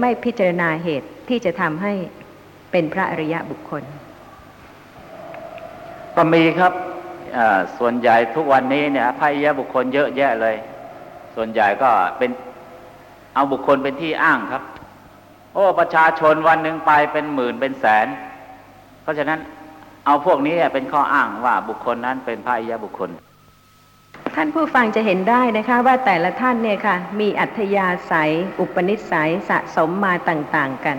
ไม่พิจารณาเหตุที่จะทำให้เป็นพระอริยะบุคคล ก็มีครับส่วนใหญ่ทุกวันนี้เนี่ยพระอริยะบุคคลเยอะแยะเลย ส่วนใหญ่ก็เป็นเอาบุคคลเป็นที่อ้างครับ โอ้ประชาชนวันหนึ่งไปเป็นหมื่นเป็นแสน เพราะฉะนั้นเอาพวกนี้เป็นข้ออ้างว่าบุคคลนั้นเป็นพระอริยบุคคล ท่านผู้ฟังจะเห็นได้นะคะว่าแต่ละท่านเนี่ยค่ะ มีอัธยาศัย อุปนิสัยสะสมมาต่าง ๆ กัน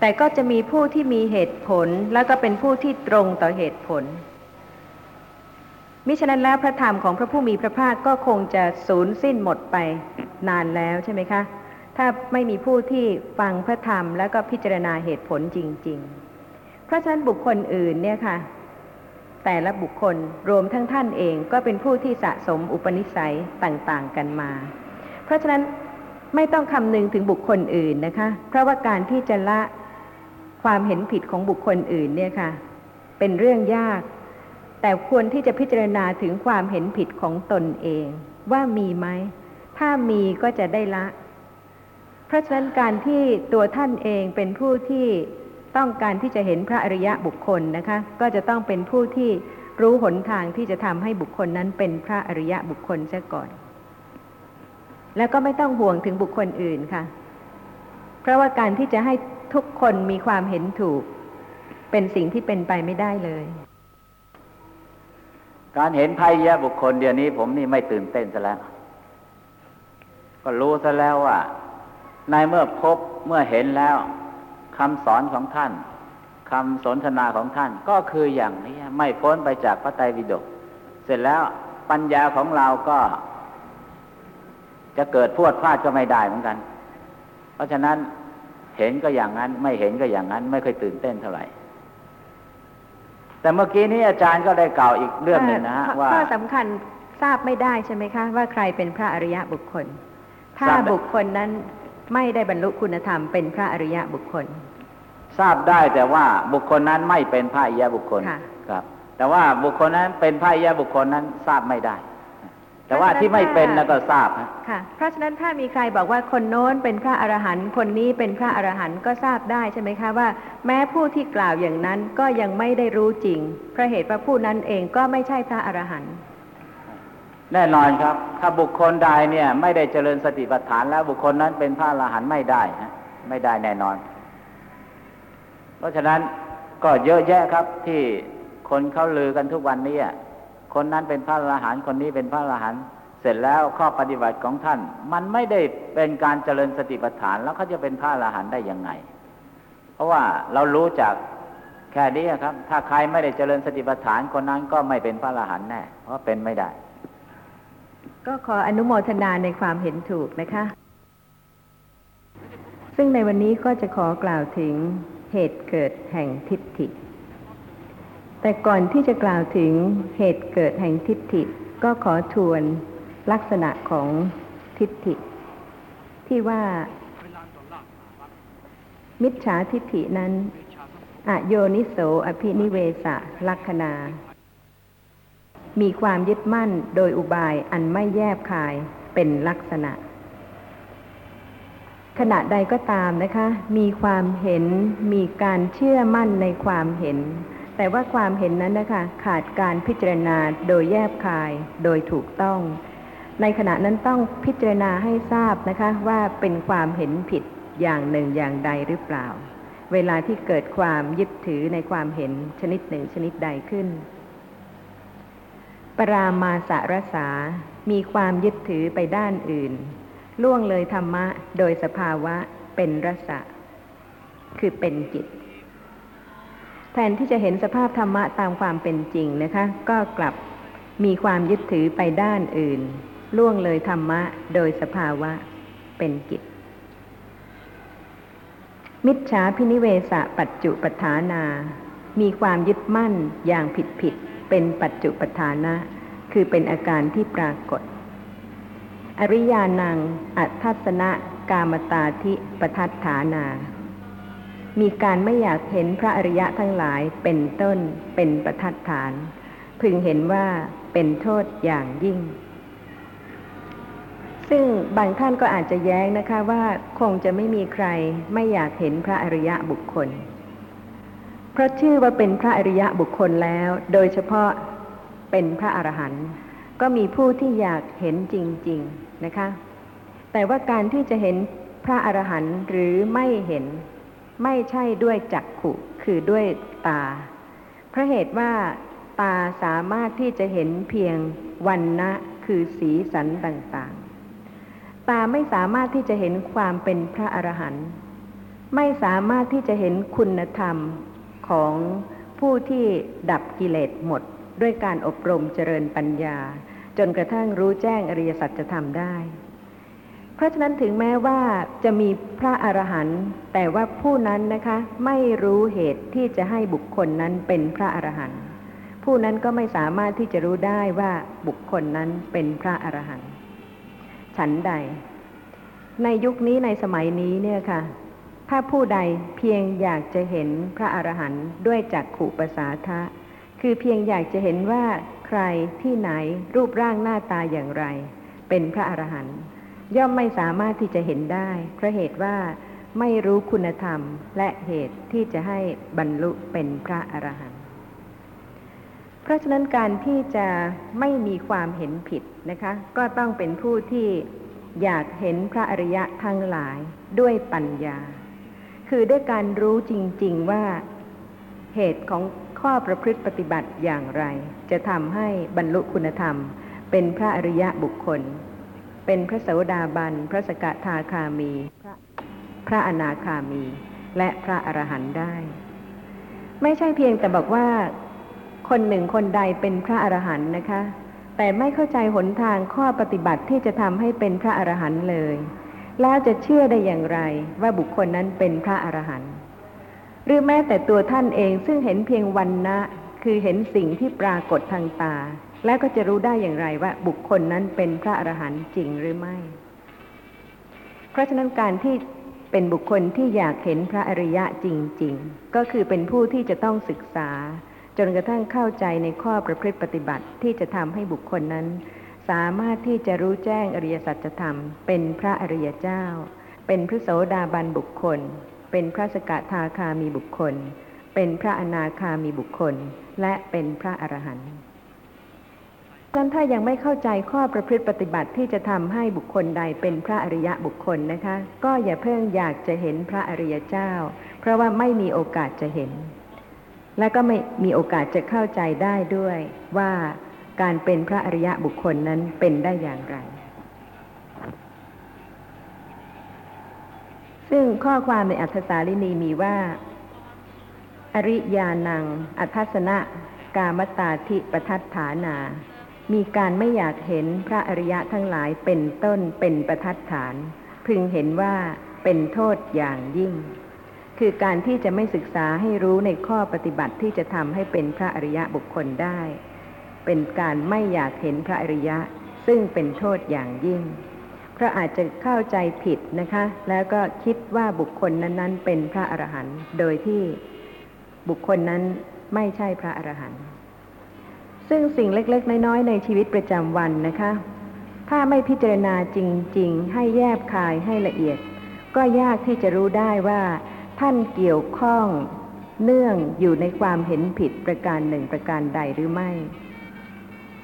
แต่ก็จะมีผู้ที่มีเหตุผลแล้วก็เป็นผู้ที่ตรงต่อเหตุผล มิฉะนั้นแล้วพระธรรมของพระผู้มีพระภาคก็คงจะสูญสิ้นหมดไปนานแล้วใช่ไหมคะ ถ้าไม่มีผู้ที่ฟังพระธรรมแล้วก็พิจารณาเหตุผลจริง ๆ เพราะฉะนั้นบุคคลอื่นเนี่ยค่ะ แต่ละบุคคลรวมทั้งท่านเองก็เป็นผู้ที่สะสมอุปนิสัยต่างๆกันมา เพราะฉะนั้นไม่ต้องคำนึงถึงบุคคลอื่นนะคะ เพราะว่าการที่จะละความเห็นผิดของบุคคลอื่นเนี่ยค่ะ เป็นเรื่องยาก แต่ควรที่จะพิจารณาถึงความเห็นผิดของตนเอง ว่ามีไหม ถ้ามีก็จะได้ละ เพราะฉะนั้นการที่ตัวท่านเองเป็นผู้ที่ ต้องการที่จะเห็นพระอริยะบุคคลนะคะ ก็จะต้องเป็นผู้ที่รู้หนทางที่จะทำให้บุคคลนั้นเป็นพระอริยะบุคคลซะก่อน แล้วก็ไม่ต้องห่วงถึงบุคคลอื่นค่ะ เพราะว่าการที่จะให้ทุกคนมีความเห็นถูก เป็นสิ่งที่เป็นไปไม่ได้เลย การเห็นพระอริยบุคคลเดี๋ยวนี้ผมนี่ไม่ตื่นเต้นซะแล้ว ก็รู้ซะแล้วว่าในเมื่อพบเมื่อเห็นแล้ว คำสอนของท่านคำสนทนาของท่านก็คืออย่างนี้ไม่พ้นไปจากพระไตรปิฎกเสร็จแล้วปัญญาของเราก็ จะเกิดพรวดพลาดก็ไม่ได้เหมือนกัน เพราะฉะนั้นเห็นก็อย่างนั้น ไม่เห็นก็อย่างนั้น ไม่เคยตื่นเต้นเท่าไหร่ แต่เมื่อกี้นี้อาจารย์ก็ได้กล่าวอีกเรื่องหนึ่งนะฮะข้อว่าข้อสำคัญทราบไม่ได้ใช่ไหมคะ ว่าใครเป็นพระอริยะบุคคล ถ้าทราบได้บุคคลนั้น ไม่ได้บรรลุคุณธรรมเป็นพระอริยะบุคคล ทราบได้แต่ว่าบุคคลนั้นไม่เป็นพระอริยบุคคลค่ะครับ แต่ว่าบุคคลนั้นเป็นพระอริยบุคคลนั้นทราบไม่ได้ แต่ว่าที่ไม่เป็นแล้วก็ทราบฮะค่ะ เพราะฉะนั้นถ้ามีใครบอกว่าคนโน้นเป็นพระอรหันต์คนนี้เป็นพระอรหันต์ก็ทราบได้ใช่ไหมคะว่า แม้ผู้ที่กล่าวอย่างนั้นก็ยังไม่ได้รู้จริงเพราะเหตุว่าผู้นั้นเองก็ไม่ใช่พระอรหันต์ แน่นอนครับ ถ้าบุคคลใดเนี่ย ไม่ได้เจริญสติปัฏฐานแล้วบุคคลนั้นเป็นพระอรหันต์ไม่ได้ฮะไม่ได้แน่นอน เพราะฉะนั้นก็เยอะแยะครับที่คนเขาลือกันทุกวันนี้คนนั้นเป็นพระอรหันต์คนนี้เป็นพระอรหันต์เสร็จแล้วข้อปฏิบัติของท่าน มันไม่ได้เป็นการเจริญสติปัฏฐาน แล้วเขาจะเป็นพระอรหันต์ได้ยังไง เพราะว่าเรารู้จากแค่นี้ครับ ถ้าใครไม่ได้เจริญสติปัฏฐานคนนั้นก็ไม่เป็นพระอรหันต์แน่เพราะเป็นไม่ได้ ก็ขออนุโมทนาในความเห็นถูกนะคะ ซึ่งในวันนี้ก็จะขอกล่าวถึงเหตุเกิดแห่งทิฏฐิ แต่ก่อนที่จะกล่าวถึงเหตุเกิดแห่งทิฏฐิ ก็ขอทวนลักษณะของทิฏฐิ ที่ว่า มิจฉาทิฏฐินั้น อโยนิโสอภินิเวสะลักษณา มีความยึดมั่นโดยอุบายอันไม่แยบคายเป็นลักษณะ ขณะใดก็ตามนะคะ มีความเห็นมีการเชื่อมั่นในความเห็น แต่ว่าความเห็นนั้นนะคะขาดการพิจารณาโดยแยบคายโดยถูกต้อง ในขณะนั้นต้องพิจารณาให้ทราบนะคะว่าเป็นความเห็นผิดอย่างหนึ่งอย่างใดหรือเปล่า เวลาที่เกิดความยึดถือในความเห็นชนิดหนึ่งชนิดใดขึ้น ปรามาสารสา มีความยึดถือไปด้านอื่น ล่วงเลยธรรมะโดยสภาวะเป็นรสะ คือเป็นจิต แทนที่จะเห็นสภาพธรรมะตามความเป็นจริงนะคะ ก็กลับมีความยึดถือไปด้านอื่น ล่วงเลยธรรมะโดยสภาวะเป็นกิจมิจฉาพินิเวสะปัจจุปทานา มีความยึดมั่นอย่างผิดผิด เป็นปัจจุปทานะ คือเป็นอาการที่ปรากฏ อริยานัง อัทัศนะกามตาธิปทัฏฐานา มีการไม่อยากเห็นพระอริยะทั้งหลายเป็นต้นเป็นประทัดฐาน พึงเห็นว่าเป็นโทษอย่างยิ่ง ซึ่งบางท่านก็อาจจะแย้งนะคะว่าคงจะไม่มีใครไม่อยากเห็นพระอริยะบุคคล เพราะชื่อว่าเป็นพระอริยะบุคคลแล้ว โดยเฉพาะเป็นพระอรหันต์ก็มีผู้ที่อยากเห็นจริง ๆนะคะ แต่ว่าการที่จะเห็นพระอรหันต์หรือไม่เห็นไม่ใช่ด้วยจักขุคือด้วยตา เพราะเหตุว่าตาสามารถที่จะเห็นเพียงวันนะคือสีสันต่างๆ ตาไม่สามารถที่จะเห็นความเป็นพระอรหันต์ไม่สามารถที่จะเห็นคุณธรรม ของผู้ที่ดับกิเลสหมด ด้วยการอบรมเจริญปัญญา จนกระทั่งรู้แจ้งอริยสัจธรรมได้ เพราะฉะนั้นถึงแม้ว่าจะมีพระอรหันต์แต่ว่าผู้นั้นนะคะไม่รู้เหตุที่จะให้บุคคลนั้นเป็นพระอรหันต์ผู้นั้นก็ไม่สามารถที่จะรู้ได้ว่าบุคคลนั้นเป็นพระอรหันต์ฉันใด ในยุคนี้ในสมัยนี้เนี่ยค่ะ ถ้าผู้ใดเพียงอยากจะเห็นพระอรหันต์ด้วยจักขุปสาทะ คือเพียงอยากจะเห็นว่าใครที่ไหนรูปร่างหน้าตาอย่างไร เป็นพระอรหันต์ย่อมไม่สามารถที่จะเห็นได้เพราะเหตุว่าไม่รู้คุณธรรมและเหตุที่จะให้บรรลุเป็นพระอรหันต์เพราะฉะนั้นการที่จะไม่มีความเห็นผิดนะคะ ก็ต้องเป็นผู้ที่อยากเห็นพระอริยะทั้งหลายด้วยปัญญา คือด้วยการรู้จริง ๆว่า เหตุของข้อประพฤติปฏิบัติอย่างไร จะทำให้บรรลุคุณธรรม เป็นพระอริยะบุคคล เป็นพระโสดาบัน พระสกทาคามีพระพระอนาคามี และพระอรหันต์ได้ ไม่ใช่เพียงแต่บอกว่า คนหนึ่งคนใดเป็นพระอรหันต์นะคะ แต่ไม่เข้าใจหนทางข้อปฏิบัติที่จะทำให้เป็นพระอรหันต์เลย แล้วจะเชื่อได้อย่างไรว่าบุคคลนั้นเป็นพระอรหันต์หรือแม้แต่ตัวท่านเองซึ่งเห็นเพียงวันนะคือเห็นสิ่งที่ปรากฏทางตา แล้วก็จะรู้ได้อย่างไรว่าบุคคลนั้นเป็นพระอรหันต์จริงหรือไม่ เพราะฉะนั้นการที่เป็นบุคคลที่อยากเห็นพระอริยะจริง ๆ ก็คือเป็นผู้ที่จะต้องศึกษา จนกระทั่งเข้าใจในข้อประพฤติปฏิบัติที่จะทำให้บุคคลนั้น สามารถที่จะรู้แจ้งอริยสัจธรรม เป็นพระอริยเจ้า เป็นพระโสดาบันบุคคล เป็นพระสกทาคามีบุคคล เป็นพระอนาคามีบุคคล และเป็นพระอรหันต์ดังนั้นถ้ายังไม่เข้าใจข้อประพฤติปฏิบัติที่จะทำให้บุคคลใดเป็นพระอริยะบุคคลนะคะ ก็อย่าเพิ่งอยากจะเห็นพระอริยเจ้า เพราะว่าไม่มีโอกาสจะเห็น และก็ไม่มีโอกาสจะเข้าใจได้ด้วยว่า การเป็นพระอริยะบุคคลนั้นเป็นได้อย่างไร ซึ่งข้อความในอัธสาลินีมีว่า อริยานัง อัทัสนะกามตาธิปทัฏฐานา มีการไม่อยากเห็นพระอริยะทั้งหลายเป็นต้นเป็นประทัดฐาน พึงเห็นว่าเป็นโทษอย่างยิ่ง คือการที่จะไม่ศึกษาให้รู้ในข้อปฏิบัติที่จะทำให้เป็นพระอริยะบุคคลได้ เป็นการไม่อยากเห็นพระอริยะ ซึ่งเป็นโทษอย่างยิ่ง เพราะอาจจะเข้าใจผิดนะคะ แล้วก็คิดว่าบุคคลนั้นๆ เป็นพระอรหันต์โดยที่บุคคลนั้นไม่ใช่พระอรหันต์ซึ่งสิ่งเล็ก ๆ น้อยๆในชีวิตประจำวันนะคะ ถ้าไม่พิจารณาจริง ๆ ให้แยบคายให้ละเอียด ก็ยากที่จะรู้ได้ว่า ท่านเกี่ยวข้องเนื่องอยู่ในความเห็นผิดประการหนึ่งประการใดหรือไม่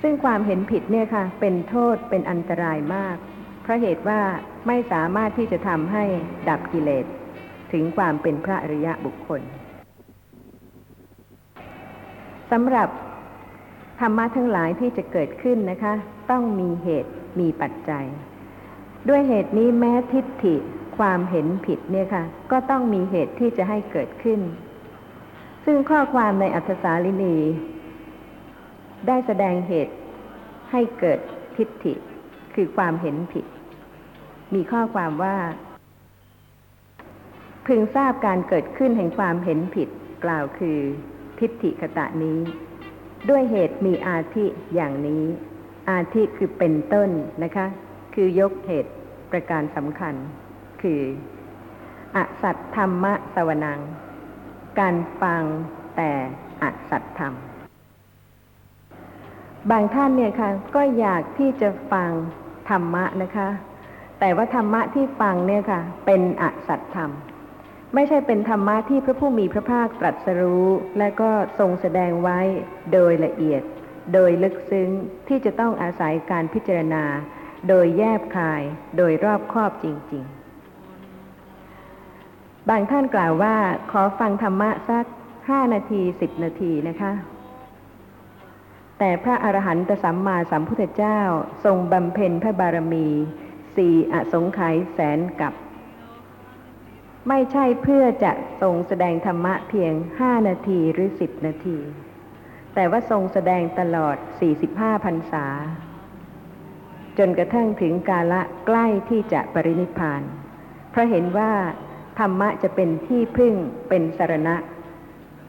ซึ่งความเห็นผิดเนี่ยค่ะ เป็นโทษเป็นอันตรายมาก เพราะเหตุว่าไม่สามารถที่จะทำให้ดับกิเลส ถึงความเป็นพระอริยะบุคคลสำหรับธรรมะทั้งหลายที่จะเกิดขึ้นนะคะ ต้องมีเหตุมีปัจจัย ด้วยเหตุนี้แม้ทิฏฐิความเห็นผิดเนี่ยค่ะ ก็ต้องมีเหตุที่จะให้เกิดขึ้น ซึ่งข้อความในอัธสาลินี ได้แสดงเหตุให้เกิดทิฏฐิคือความเห็นผิด มีข้อความว่า พึงทราบการเกิดขึ้นแห่งความเห็นผิด กล่าวคือทิฏฐิคตะนี้ ด้วยเหตุมีอาทิอย่างนี้ อาทิคือเป็นต้นนะคะ คือยกเหตุประการสำคัญ คืออสัตธรรมะสวนัง การฟังแต่อสัตธรรม บางท่านเนี่ยค่ะก็อยากที่จะฟังธรรมะนะคะ แต่ว่าธรรมะที่ฟังเนี่ยค่ะ เป็นอสัตธรรม ไม่ใช่เป็นธรรมะที่พระผู้มีพระภาคตรัสรู้ และก็ทรงแสดงไว้โดยละเอียด โดยลึกซึ้งที่จะต้องอาศัยการพิจารณา โดยแยบคาย โดยรอบคอบจริง ๆ บางท่านกล่าวว่าขอฟังธรรมะสักห้านาทีสิบนาทีนะคะ แต่พระอรหันตสัมมาสัมพุทธเจ้าทรงบำเพ็ญพระบารมีสี่อสงไขยแสนกับ ไม่ใช่เพื่อจะทรงแสดงธรรมะเพียงห้านาทีหรือสิบนาที แต่ว่าทรงแสดงตลอด 45พรรษา จนกระทั่งถึงกาละใกล้ที่จะปรินิพาน เพราะเห็นว่าธรรมะจะเป็นที่พึ่งเป็นสารณะ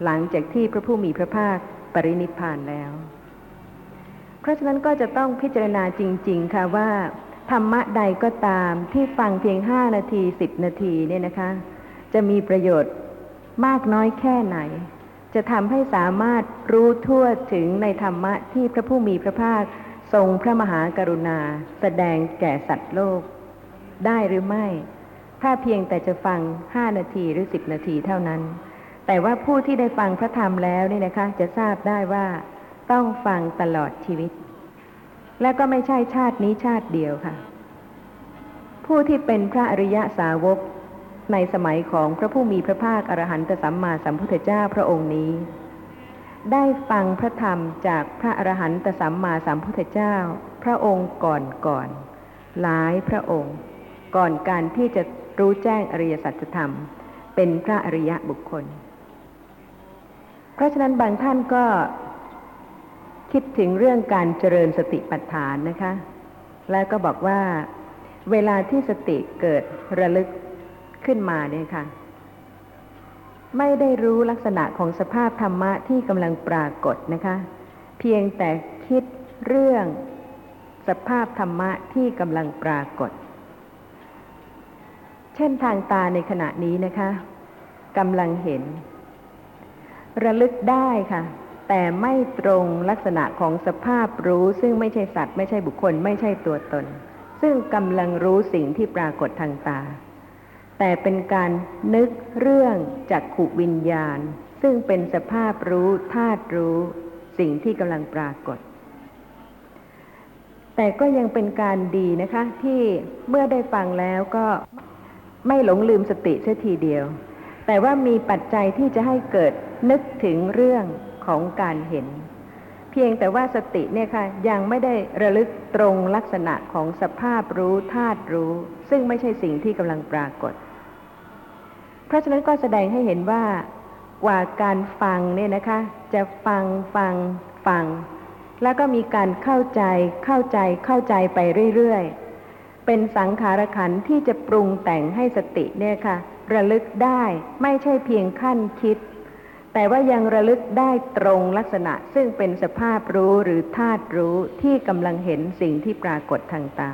หลังจากที่พระผู้มีพระภาคปรินิพานแล้ว เพราะฉะนั้นก็จะต้องพิจารณาจริง ๆ ค่ะว่า ธรรมะใดก็ตามที่ฟังเพียงห้านาทีสิบนาทีเนี่ยนะคะ จะมีประโยชน์มากน้อยแค่ไหน จะทำให้สามารถรู้ทั่วถึงในธรรมะที่พระผู้มีพระภาคทรงพระมหากรุณา แสดงแก่สัตว์โลก ได้หรือไม่ ถ้าเพียงแต่จะฟังห้านาทีหรือสิบนาทีเท่านั้น แต่ว่าผู้ที่ได้ฟังพระธรรมแล้วเนี่ยนะคะ จะทราบได้ว่า ต้องฟังตลอดชีวิต และก็ไม่ใช่ชาตินี้ชาติเดียวค่ะ ผู้ที่เป็นพระอริยสาวกในสมัยของพระผู้มีพระภาคอรหันตสัมมาสัมพุทธเจ้าพระองค์นี้ ได้ฟังพระธรรมจากพระอรหันตสัมมาสัมพุทธเจ้า พระองค์ก่อนก่อนหลายพระองค์ ก่อนการที่จะรู้แจ้งอริยสัจธรรม เป็นพระอริยะบุคคล เพราะฉะนั้นบางท่านก็ คิดถึงเรื่องการเจริญสติปัฏฐานนะคะ แล้วก็บอกว่าเวลาที่สติเกิดระลึกขึ้นมาเนี่ยค่ะ ไม่ได้รู้ลักษณะของสภาพธรรมะที่กำลังปรากฏนะคะ เพียงแต่คิดเรื่องสภาพธรรมะที่กำลังปรากฏ เช่นทางตาในขณะนี้นะคะกำลังเห็น ระลึกได้ค่ะ แต่ไม่ตรงลักษณะของสภาพรู้ซึ่งไม่ใช่สัตว์ไม่ใช่บุคคลไม่ใช่ตัวตน ซึ่งกำลังรู้สิ่งที่ปรากฏทางตา แต่เป็นการนึกเรื่องจากขูวิญญาณ ซึ่งเป็นสภาพรู้ธาตุรู้ สิ่งที่กำลังปรากฏ แต่ก็ยังเป็นการดีนะคะ ที่เมื่อได้ฟังแล้วก็ไม่หลงลืมสติเสียทีเดียว แต่ว่ามีปัจจัยที่จะให้เกิดนึกถึงเรื่อง ของการเห็น เพียงแต่ว่าสติเนี่ยค่ะยังไม่ได้ระลึกตรงลักษณะของสภาพรู้ธาตุรู้ ซึ่งไม่ใช่สิ่งที่กำลังปรากฏ เพราะฉะนั้นก็แสดงให้เห็นว่ากว่าการฟังเนี่ยนะคะ จะฟังฟังฟัง แล้วก็มีการเข้าใจเข้าใจเข้าใจไปเรื่อยๆ เป็นสังขารขันที่จะปรุงแต่งให้สติเนี่ยค่ะ ระลึกได้ไม่ใช่เพียงขั้นคิด แต่ว่ายังระลึกได้ตรงลักษณะซึ่งเป็นสภาพรู้หรือธาตุรู้ที่กำลังเห็นสิ่งที่ปรากฏทางตา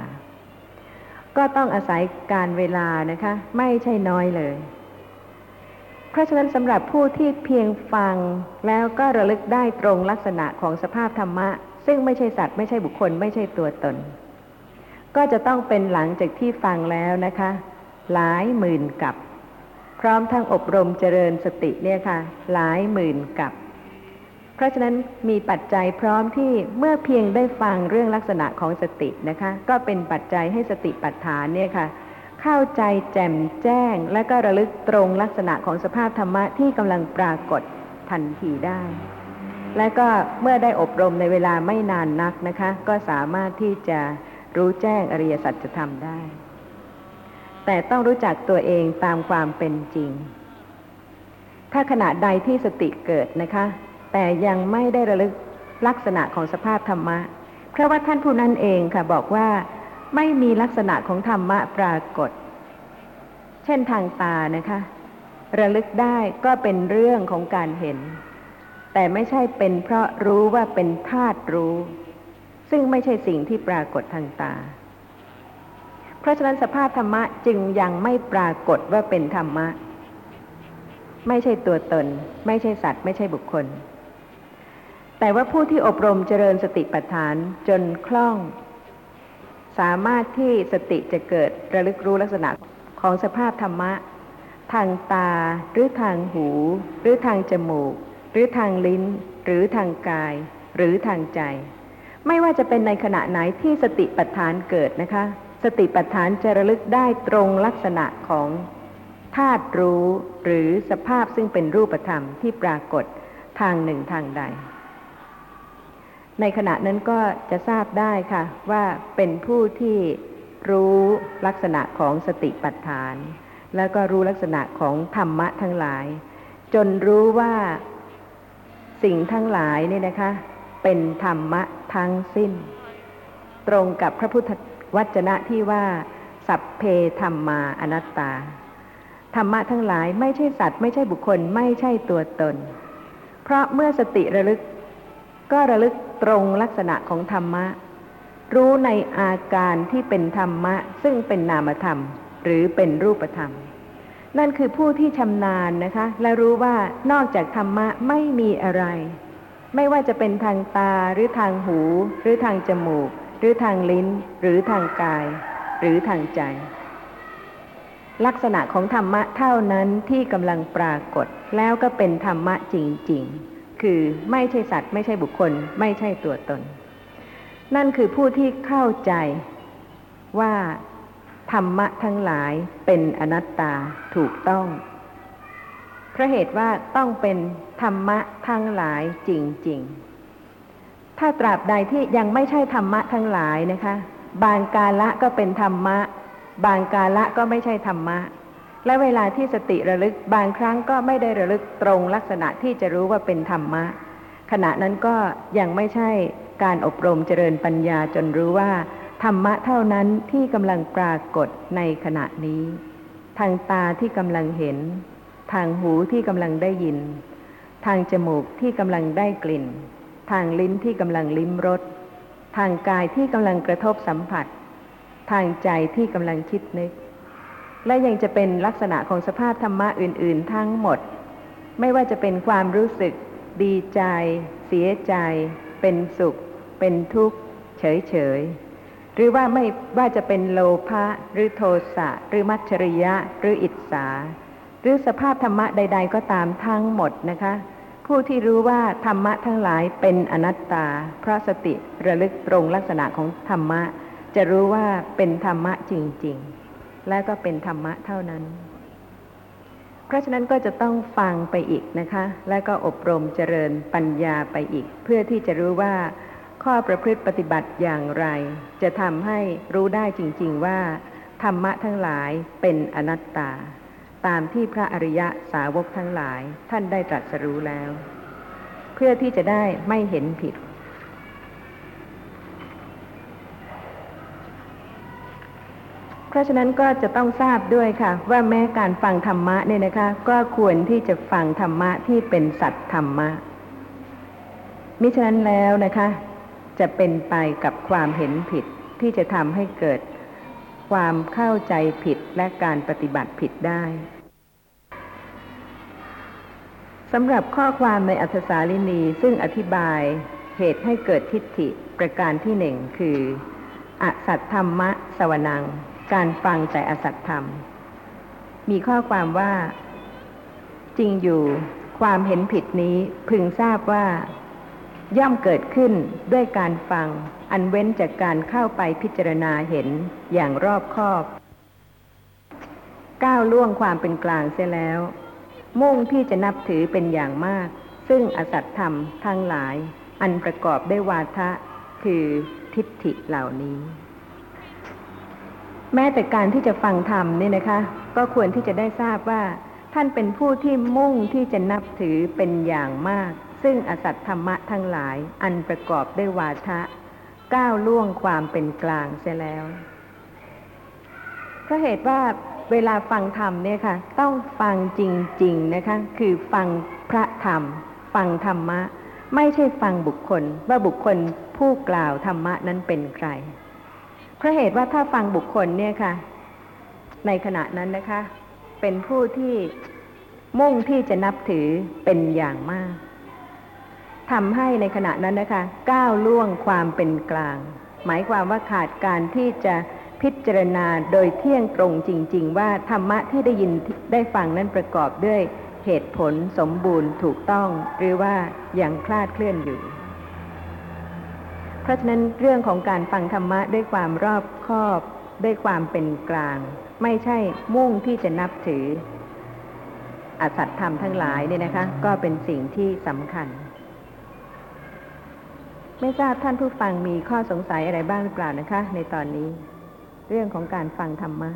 ก็ต้องอาศัยการเวลานะคะ ไม่ใช่น้อยเลย เพราะฉะนั้นสำหรับผู้ที่เพียงฟังแล้วก็ระลึกได้ตรงลักษณะของสภาพธรรมะ ซึ่งไม่ใช่สัตว์ไม่ใช่บุคคล ไม่ใช่ตัวตน ก็จะต้องเป็นหลังจากที่ฟังแล้วนะคะ หลายหมื่นกับ พร้อมทั้งอบรมเจริญสติเนี่ยค่ะ หลายหมื่นกับ เพราะฉะนั้นมีปัจจัยพร้อมที่เมื่อเพียงได้ฟังเรื่องลักษณะของสตินะคะ ก็เป็นปัจจัยให้สติปัฏฐานเนี่ยค่ะ เข้าใจแจ่มแจ้ง และก็ระลึกตรงลักษณะของสภาพธรรมะที่กำลังปรากฏทันทีได้ และก็เมื่อได้อบรมในเวลาไม่นานนักนะคะ ก็สามารถที่จะรู้แจ้งอริยสัจธรรมได้ แต่ต้องรู้จักตัวเองตามความเป็นจริง ถ้าขณะใดที่สติเกิดนะคะ แต่ยังไม่ได้ระลึกลักษณะของสภาพธรรมะ เพราะว่าท่านผู้นั้นเองค่ะบอกว่าไม่มีลักษณะของธรรมะปรากฏ เช่นทางตานะคะ ระลึกได้ก็เป็นเรื่องของการเห็น แต่ไม่ใช่เป็นเพราะรู้ว่าเป็นธาตุรู้ ซึ่งไม่ใช่สิ่งที่ปรากฏทางตา เพราะฉะนั้นสภาพธรรมะจึงยังไม่ปรากฏว่าเป็นธรรมะ ไม่ใช่ตัวตน ไม่ใช่สัตว์ ไม่ใช่บุคคล แต่ว่าผู้ที่อบรมเจริญสติปัฏฐานจนคล่อง สามารถที่สติจะเกิดระลึกรู้ลักษณะของสภาพธรรมะ ทางตาหรือทางหู หรือทางจมูก หรือทางลิ้น หรือทางกาย หรือทางใจ ไม่ว่าจะเป็นในขณะไหนที่สติปัฏฐานเกิดนะคะ สติปัฏฐานจะระลึกได้ตรงลักษณะของธาตุรู้หรือสภาพซึ่งเป็นรูปธรรมที่ปรากฏทางหนึ่งทางใด ในขณะนั้นก็จะทราบได้ค่ะ ว่าเป็นผู้ที่รู้ลักษณะของสติปัฏฐาน แล้วก็รู้ลักษณะของธรรมะทั้งหลาย จนรู้ว่าสิ่งทั้งหลายเนี่ยนะคะ เป็นธรรมะทั้งสิ้น ตรงกับพระพุทธ วัจนะที่ว่า สัพเพธรรมาอนัตตา ธรรมะทั้งหลายไม่ใช่สัตว์ ไม่ใช่บุคคลไม่ใช่ตัวตน เพราะเมื่อสติระลึก ก็ระลึกตรงลักษณะของธรรมะ รู้ในอาการที่เป็นธรรมะ ซึ่งเป็นนามธรรม หรือเป็นรูปธรรม นั่นคือผู้ที่ชำนาญนะคะ และรู้ว่านอกจากธรรมะไม่มีอะไร ไม่ว่าจะเป็นทางตาหรือทางหู หรือทางจมูก หรือทางลิ้นหรือทางกาย หรือทางใจ ลักษณะของธรรมะเท่านั้นที่กำลังปรากฏแล้วก็เป็นธรรมะจริง ๆ คือไม่ใช่สัตว์ไม่ใช่บุคคล ไม่ใช่ตัวตน นั่นคือผู้ที่เข้าใจว่าธรรมะทั้งหลายเป็นอนัตตาถูกต้อง เพราะเหตุว่าต้องเป็นธรรมะทั้งหลายจริง ๆ ถ้าตราบใดที่ยังไม่ใช่ธรรมะทั้งหลายนะคะ บางกาละก็เป็นธรรมะ บางกาละก็ไม่ใช่ธรรมะ และเวลาที่สติระลึกบางครั้งก็ไม่ได้ระลึกตรงลักษณะที่จะรู้ว่าเป็นธรรมะ ขณะนั้นก็ยังไม่ใช่การอบรมเจริญปัญญาจนรู้ว่า ธรรมะเท่านั้นที่กำลังปรากฏในขณะนี้ ทางตาที่กำลังเห็น ทางหูที่กำลังได้ยิน ทางจมูกที่กำลังได้กลิ่น ทางลิ้นที่กำลังลิ้มรสทางกายที่กำลังกระทบสัมผัส ทางใจที่กำลังคิดนึก และยังจะเป็นลักษณะของสภาพธรรมะอื่น ๆ ทั้งหมด ไม่ว่าจะเป็นความรู้สึก ดีใจ เสียใจ เป็นสุข เป็นทุกข์ เฉยๆหรือว่าไม่ว่าจะเป็นโลภะหรือโทสะหรือมัจฉริยะ หรืออิจฉาหรือสภาพธรรมะใด ๆ ก็ตามทั้งหมดนะคะ ผู้ที่รู้ว่าธรรมะทั้งหลายเป็นอนัตตา เพราะสติระลึกตรงลักษณะของธรรมะ จะรู้ว่าเป็นธรรมะจริง ๆ และก็เป็นธรรมะเท่านั้น เพราะฉะนั้นก็จะต้องฟังไปอีกนะคะ และก็อบรมเจริญปัญญาไปอีก เพื่อที่จะรู้ว่า ข้อประพฤติปฏิบัติอย่างไร จะทำให้รู้ได้จริง ๆ ว่า ธรรมะทั้งหลายเป็นอนัตตา ตามที่พระอริยะสาวกทั้งหลายท่านได้ตรัสรู้แล้ว เพื่อที่จะได้ไม่เห็นผิด เพราะฉะนั้นก็จะต้องทราบด้วยค่ะ ว่าแม้การฟังธรรมะเนี่ยนะคะ ก็ควรที่จะฟังธรรมะที่เป็นสัตธรรมะ มิฉะนั้นแล้วนะคะ จะเป็นไปกับความเห็นผิดที่จะทำให้เกิด ความเข้าใจผิดและการปฏิบัติผิดได้สำหรับข้อความในอัธสาลินีซึ่งอธิบายเหตุให้เกิดทิฏฐิประการที่หนึ่งคือ อสัตธรรมะสวนัง การฟังแต่อสัตธรรม มีข้อความว่า จริงอยู่ ความเห็นผิดนี้พึงทราบว่า ย่อมเกิดขึ้นด้วยการฟัง อันเว้นจากการเข้าไปพิจารณาเห็นอย่างรอบคอบก้าวล่วงความเป็นกลางเสียแล้ว มุ่งที่จะนับถือเป็นอย่างมาก ซึ่งอสัตธรรมทั้งหลาย อันประกอบด้วยวาทะคือทิฏฐิเหล่านี้ แม้แต่การที่จะฟังธรรมเนี่ยนะคะ ก็ควรที่จะได้ทราบว่า ท่านเป็นผู้ที่มุ่งที่จะนับถือเป็นอย่างมาก ซึ่งอสัตธรรมะทั้งหลายอันประกอบด้วยวาทะ ก้าวล่วงความเป็นกลางเสียแล้วเพราะเหตุว่าเวลาฟังธรรมเนี่ยค่ะ ต้องฟังจริง ๆนะคะ คือฟังพระธรรม ฟังธรรมะ ไม่ใช่ฟังบุคคล ว่าบุคคลผู้กล่าวธรรมะนั้นเป็นใครเพราะเหตุว่าถ้าฟังบุคคลเนี่ยค่ะ ในขณะนั้นนะคะ เป็นผู้ที่มุ่งที่จะนับถือเป็นอย่างมาก ทำให้ในขณะนั้นนะคะ ก้าวล่วงความเป็นกลาง หมายความว่าขาดการที่จะพิจารณาโดยเที่ยงตรงจริง ๆ ว่าธรรมะที่ได้ยินได้ฟังนั้นประกอบด้วยเหตุผลสมบูรณ์ถูกต้อง หรือว่ายังคลาดเคลื่อนอยู่ เพราะฉะนั้นเรื่องของการฟังธรรมะด้วยความรอบคอบด้วยความเป็นกลาง ไม่ใช่มุ่งที่จะนับถืออสัตธรรมทั้งหลายเนี่ยนะคะ ก็เป็นสิ่งที่สำคัญ ไม่ทราบท่านผู้ฟังมีข้อสงสัยอะไรบ้างหรือเปล่านะคะ ในตอนนี้ เรื่องของการฟังธรรมะ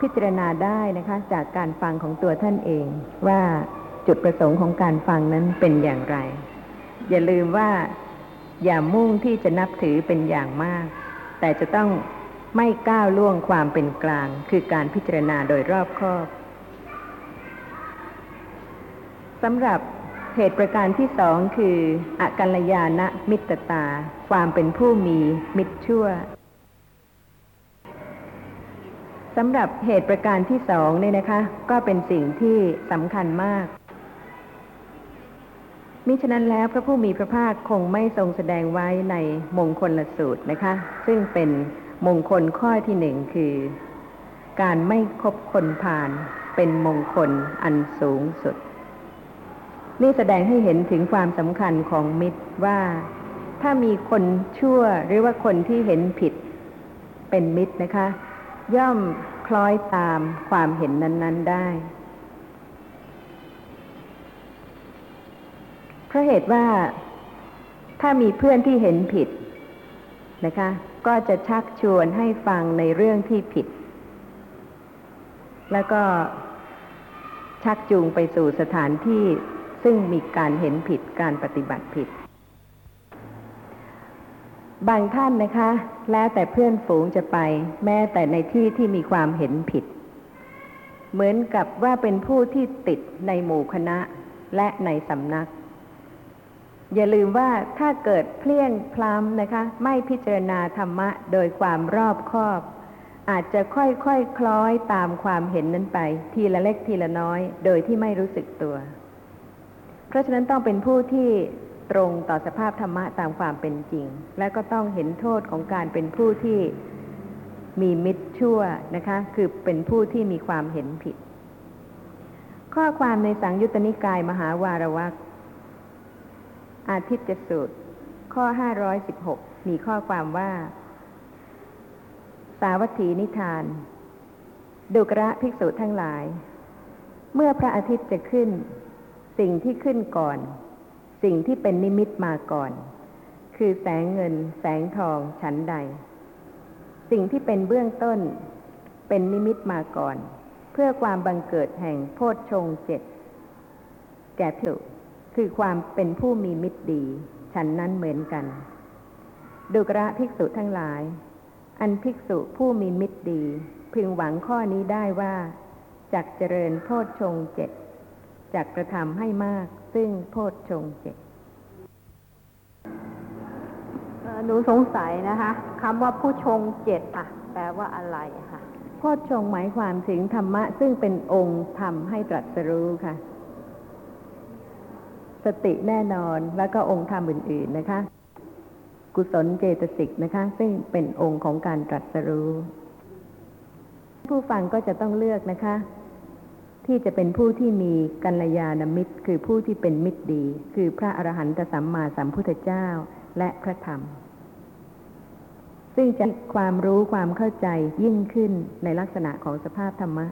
พิจารณาได้นะคะ จากการฟังของตัวท่านเองว่าจุดประสงค์ของการฟังนั้นเป็นอย่างไร อย่าลืมว่าอย่ามุ่งที่จะนับถือเป็นอย่างมาก แต่จะต้องไม่ก้าวล่วงความเป็นกลาง คือการพิจารณาโดยรอบคอบสำหรับ เหตุประการที่สองคืออกัลยาณมิตรตา ความเป็นผู้มีมิตรชั่วสำหรับเหตุประการที่สองเนี่ยนะคะ ก็เป็นสิ่งที่สำคัญมาก มิฉะนั้นแล้วพระผู้มีพระภาคคงไม่ทรงแสดงไว้ในมงคลละสูตรนะคะ ซึ่งเป็นมงคลข้อที่หนึ่งคือ การไม่คบคนผ่านเป็นมงคลอันสูงสุด นี่แสดงให้เห็นถึงความสำคัญของมิตรว่า ถ้ามีคนชั่วหรือว่าคนที่เห็นผิดเป็นมิตรนะคะ ย่อมคล้อยตามความเห็นนั้น ๆได้เพราะเหตุว่าถ้ามีเพื่อนที่เห็นผิดนะคะ ก็จะชักชวนให้ฟังในเรื่องที่ผิด แล้วก็ชักจูงไปสู่สถานที่ ซึ่งมีการเห็นผิดการปฏิบัติผิด บางท่านนะคะ แล้วแต่เพื่อนฝูงจะไป แม้แต่ในที่ที่มีความเห็นผิด เหมือนกับว่าเป็นผู้ที่ติดในหมู่คณะและในสำนัก อย่าลืมว่าถ้าเกิดเพลี่ยงพล้ำนะคะ ไม่พิจารณาธรรมะโดยความรอบคอบอาจจะค่อยๆคคล้อยตามความเห็นนั้นไป ทีละเล็กทีละน้อย โดยที่ไม่รู้สึกตัว เพราะฉะนั้นต้องเป็นผู้ที่ตรงต่อสภาพธรรมะตามความเป็นจริง และก็ต้องเห็นโทษของการเป็นผู้ที่มีมิตรชั่วนะคะ คือเป็นผู้ที่มีความเห็นผิด ข้อความในสังยุตตนิกายมหาวารวักอาทิตย์สูตร ข้อ 516 มีข้อความว่า สาวัตถีนิทาน ดุกระภิกษุทั้งหลาย เมื่อพระอาทิตย์จะขึ้น สิ่งที่ขึ้นก่อน สิ่งที่เป็นนิมิตมาก่อน คือแสงเงิน แสงทองชั้นใด สิ่งที่เป็นเบื้องต้น เป็นนิมิตมาก่อน เพื่อความบังเกิดแห่งโพชฌงเจ็ดแก่ภิกษุคือความเป็นผู้มีมิตรดีฉันนั้นเหมือนกัน ดุกระภิกษุทั้งหลาย อันภิกษุผู้มีมิตรดี พึงหวังข้อนี้ได้ว่า จักเจริญโพชฌงเจ็ด จักกระทำให้มาก ซึ่งโพชฌงค์เจ็ดเอ่อหนูสงสัยนะคะคำว่าผู้ชงเจ็ดอะแปลว่าอะไรอะค่ะโพชฌงค์หมายความถึงธรรมะ ซึ่งเป็นองค์ทำให้ตรัสรู้ค่ะ สติแน่นอนแล้วก็องค์ธรรมอื่น ๆนะคะ กุศลเจตสิกนะคะ ซึ่งเป็นองค์ของการตรัสรู้ ผู้ฟังก็จะต้องเลือกนะคะ ที่จะเป็นผู้ที่มีกัลยาณมิตร คือผู้ที่เป็นมิตรดี คือพระอรหันตสัมมาสัมพุทธเจ้าและพระธรรม ซึ่งจะความรู้ความเข้าใจยิ่งขึ้นในลักษณะของสภาพธรรมะ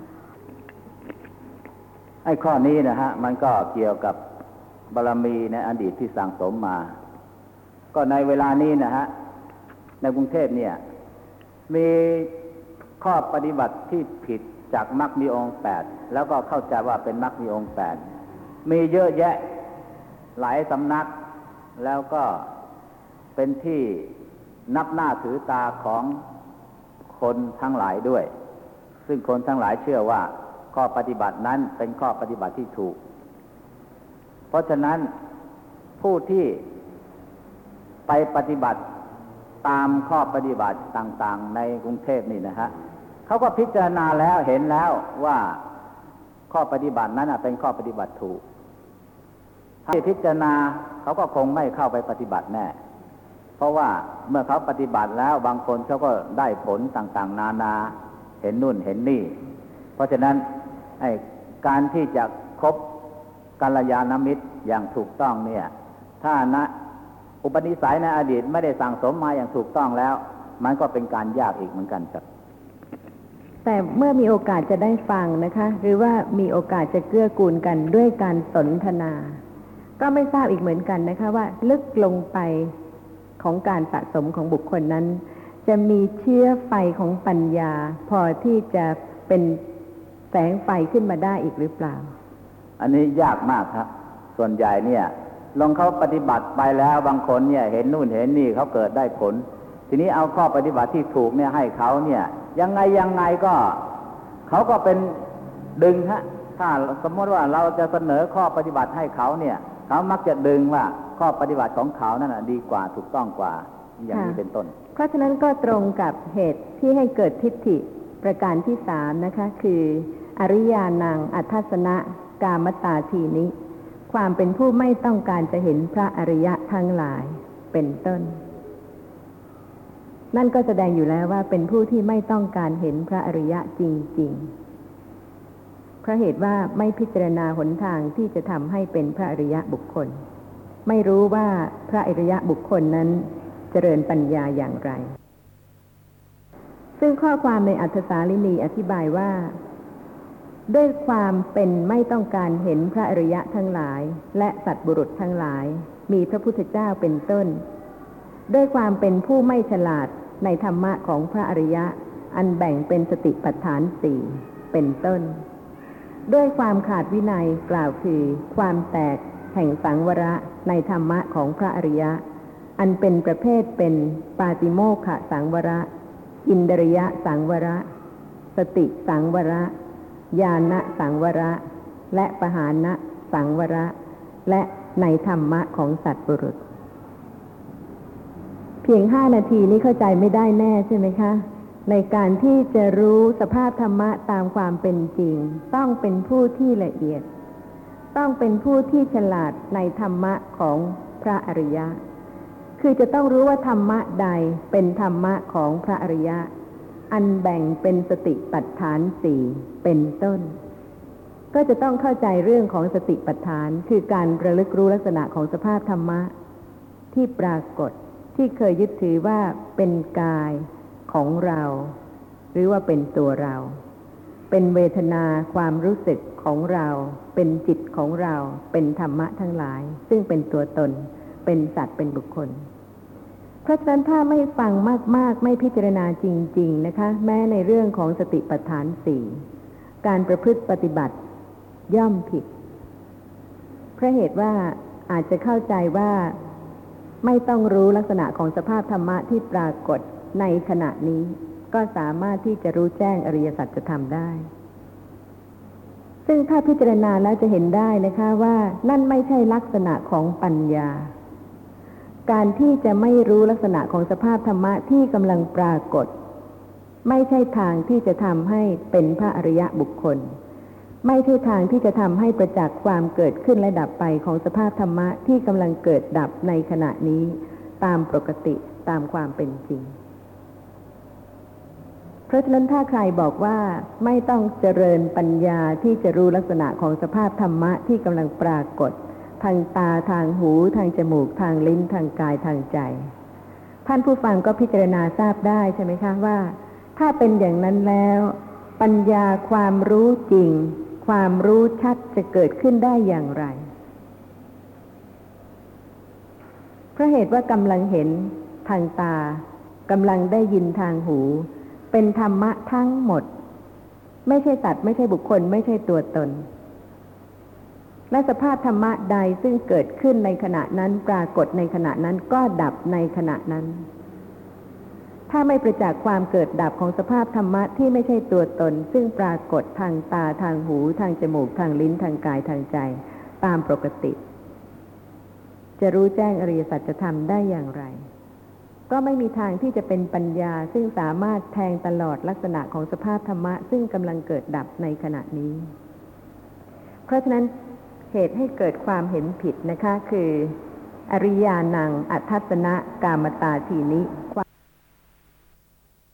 ไอ้ข้อนี้นะฮะ มันก็เกี่ยวกับบารมีในอดีตที่สั่งสมมา ก็ในเวลานี้นะฮะ ในกรุงเทพเนี่ย มีข้อปฏิบัติที่ผิด จากมรรคมีองค์แปดแล้วก็เข้าใจว่าเป็นมรรคมีองค์แปดมีเยอะแยะหลายสำนัก แล้วก็เป็นที่นับหน้าถือตาของคนทั้งหลายด้วย ซึ่งคนทั้งหลายเชื่อว่า ข้อปฏิบัตินั้นเป็นข้อปฏิบัติที่ถูก เพราะฉะนั้นผู้ที่ไปปฏิบัติตามข้อปฏิบัติต่าง ๆ ในกรุงเทพนี่นะฮะ เขาก็พิจารณาแล้วเห็นแล้วว่าข้อปฏิบัตินั้นเป็นข้อปฏิบัติถูกถ้าพิจารณาเขาก็คงไม่เข้าไปปฏิบัติแน่ เพราะว่าเมื่อเขาปฏิบัติแล้วบางคนเขาก็ได้ผลต่างๆ นานา เห็นนู่นเห็นนี่ เพราะฉะนั้นการที่จะคบกัลยาณมิตรอย่างถูกต้องเนี่ย ถ้านะอุปนิสัยในอดีตไม่ได้สั่งสมมาอย่างถูกต้องแล้ว มันก็เป็นการยากอีกเหมือนกันครับ แต่เมื่อมีโอกาสจะได้ฟังนะคะ หรือว่ามีโอกาสจะเกื้อกูลกันด้วยการสนทนา ก็ไม่ทราบอีกเหมือนกันนะคะ ว่าลึกลงไปของการสะสมของบุคคลนั้น จะมีเชื้อไฟของปัญญา พอที่จะเป็นแสงไฟขึ้นมาได้อีกหรือเปล่า อันนี้ยากมากครับ ส่วนใหญ่เนี่ยลองเขาปฏิบัติไปแล้วบางคนเนี่ย เห็นนู่นเห็นนี่เขาเกิดได้ผล ทีนี้เอาข้อปฏิบัติที่ถูกเนี่ยให้เขาเนี่ย ยังไงยังไงก็เขาก็เป็นดึงฮะถ้าสมมติว่าเราจะเสนอข้อปฏิบัติให้เขาเนี่ย เขามักจะดึงว่าข้อปฏิบัติของเขานั่นนะดีกว่าถูกต้องกว่าอย่างนี้ค่ะเป็นต้น เพราะฉะนั้นก็ตรงกับเหตุที่ให้เกิดทิฏฐิประการที่สามนะคะ คือ อริยานังอัทธสนะกามตาทีนิความเป็นผู้ไม่ต้องการจะเห็นพระอริยะทั้งหลายเป็นต้น นั่นก็แสดงอยู่แล้วว่าเป็นผู้ที่ไม่ต้องการเห็นพระอริยะจริงๆ เพราะเหตุว่าไม่พิจารณาหนทางที่จะทำให้เป็นพระอริยะบุคคล ไม่รู้ว่าพระอริยะบุคคลนั้นเจริญปัญญาอย่างไร ซึ่งข้อความในอัธสาลินีอธิบายว่า ด้วยความเป็นไม่ต้องการเห็นพระอริยะทั้งหลาย และสัตบุรุษทั้งหลาย มีพระพุทธเจ้าเป็นต้นด้วยความเป็นผู้ไม่ฉลาด ในธรรมะของพระอริยะ อันแบ่งเป็นสติปัฏฐานสี่เป็นต้น ด้วยความขาดวินัยกล่าวคือ ความแตกแห่งสังวระในธรรมะของพระอริยะ อันเป็นประเภทเป็นปาติโมกขสังวระ อินดริยะสังวระ สติสังวระ ญาณสังวระ และปหานะสังวระ และในธรรมะของสัตว์บุรุษ เพียงห้านาทีนี้เข้าใจไม่ได้แน่ใช่ไหมคะ ในการที่จะรู้สภาพธรรมะตามความเป็นจริง ต้องเป็นผู้ที่ละเอียด ต้องเป็นผู้ที่ฉลาดในธรรมะของพระอริยะ คือจะต้องรู้ว่าธรรมะใดเป็นธรรมะของพระอริยะ อันแบ่งเป็นสติปัฏฐานสี่เป็นต้น ก็จะต้องเข้าใจเรื่องของสติปัฏฐาน คือการระลึกรู้ลักษณะของสภาพธรรมะที่ปรากฏ ที่เคยยึดถือว่าเป็นกายของเรา หรือว่าเป็นตัวเรา เป็นเวทนาความรู้สึกของเรา เป็นจิตของเรา เป็นธรรมะทั้งหลาย ซึ่งเป็นตัวตน เป็นสัตว์เป็นบุคคล เพราะฉะนั้นถ้าไม่ฟังมาก ๆ ไม่พิจารณาจริง ๆ นะคะ แม้ในเรื่องของสติปัฏฐานสี่การประพฤติปฏิบัติย่อมผิดเพราะเหตุว่าอาจจะเข้าใจว่า ไม่ต้องรู้ลักษณะของสภาพธรรมะที่ปรากฏในขณะนี้ ก็สามารถที่จะรู้แจ้งอริยสัจธรรมได้ ซึ่งถ้าพิจารณาแล้วจะเห็นได้นะคะว่านั่นไม่ใช่ลักษณะของปัญญา การที่จะไม่รู้ลักษณะของสภาพธรรมะที่กำลังปรากฏ ไม่ใช่ทางที่จะทำให้เป็นพระอริยะบุคคล ไม่ใช่ทางที่จะทำให้ประจักษ์ความเกิดขึ้นและดับไปของสภาพธรรมะที่กำลังเกิดดับในขณะนี้ ตามปกติตามความเป็นจริง เพราะฉะนั้นถ้าใครบอกว่าไม่ต้องเจริญปัญญาที่จะรู้ลักษณะของสภาพธรรมะที่กำลังปรากฏ ทางตาทางหู ทางจมูก ทางลิ้น ทางกายทางใจ ท่านผู้ฟังก็พิจารณาทราบได้ใช่ไหมคะว่า ถ้าเป็นอย่างนั้นแล้ว ปัญญาความรู้จริง ความรู้ชัดจะเกิดขึ้นได้อย่างไร เพราะเหตุว่ากำลังเห็นทางตากำลังได้ยินทางหู เป็นธรรมะทั้งหมด ไม่ใช่สัตว์ไม่ใช่บุคคล ไม่ใช่ตัวตน และสภาพธรรมะใดซึ่งเกิดขึ้นในขณะนั้นปรากฏในขณะนั้นก็ดับในขณะนั้น ถ้าไม่ประจักษ์ความเกิดดับของสภาพธรรมะที่ไม่ใช่ตัวตน ซึ่งปรากฏทางตาทางหู ทางจมูก ทางลิ้นทางกายทางใจ ตามปกติ จะรู้แจ้งอริยสัจธรรมได้อย่างไร ก็ไม่มีทางที่จะเป็นปัญญาซึ่งสามารถแทงตลอดลักษณะของสภาพธรรมะ ซึ่งกำลังเกิดดับในขณะนี้ เพราะฉะนั้นเหตุให้เกิดความเห็นผิดนะคะ คือ อริยานังอัทัสนะกามตาทีนิความ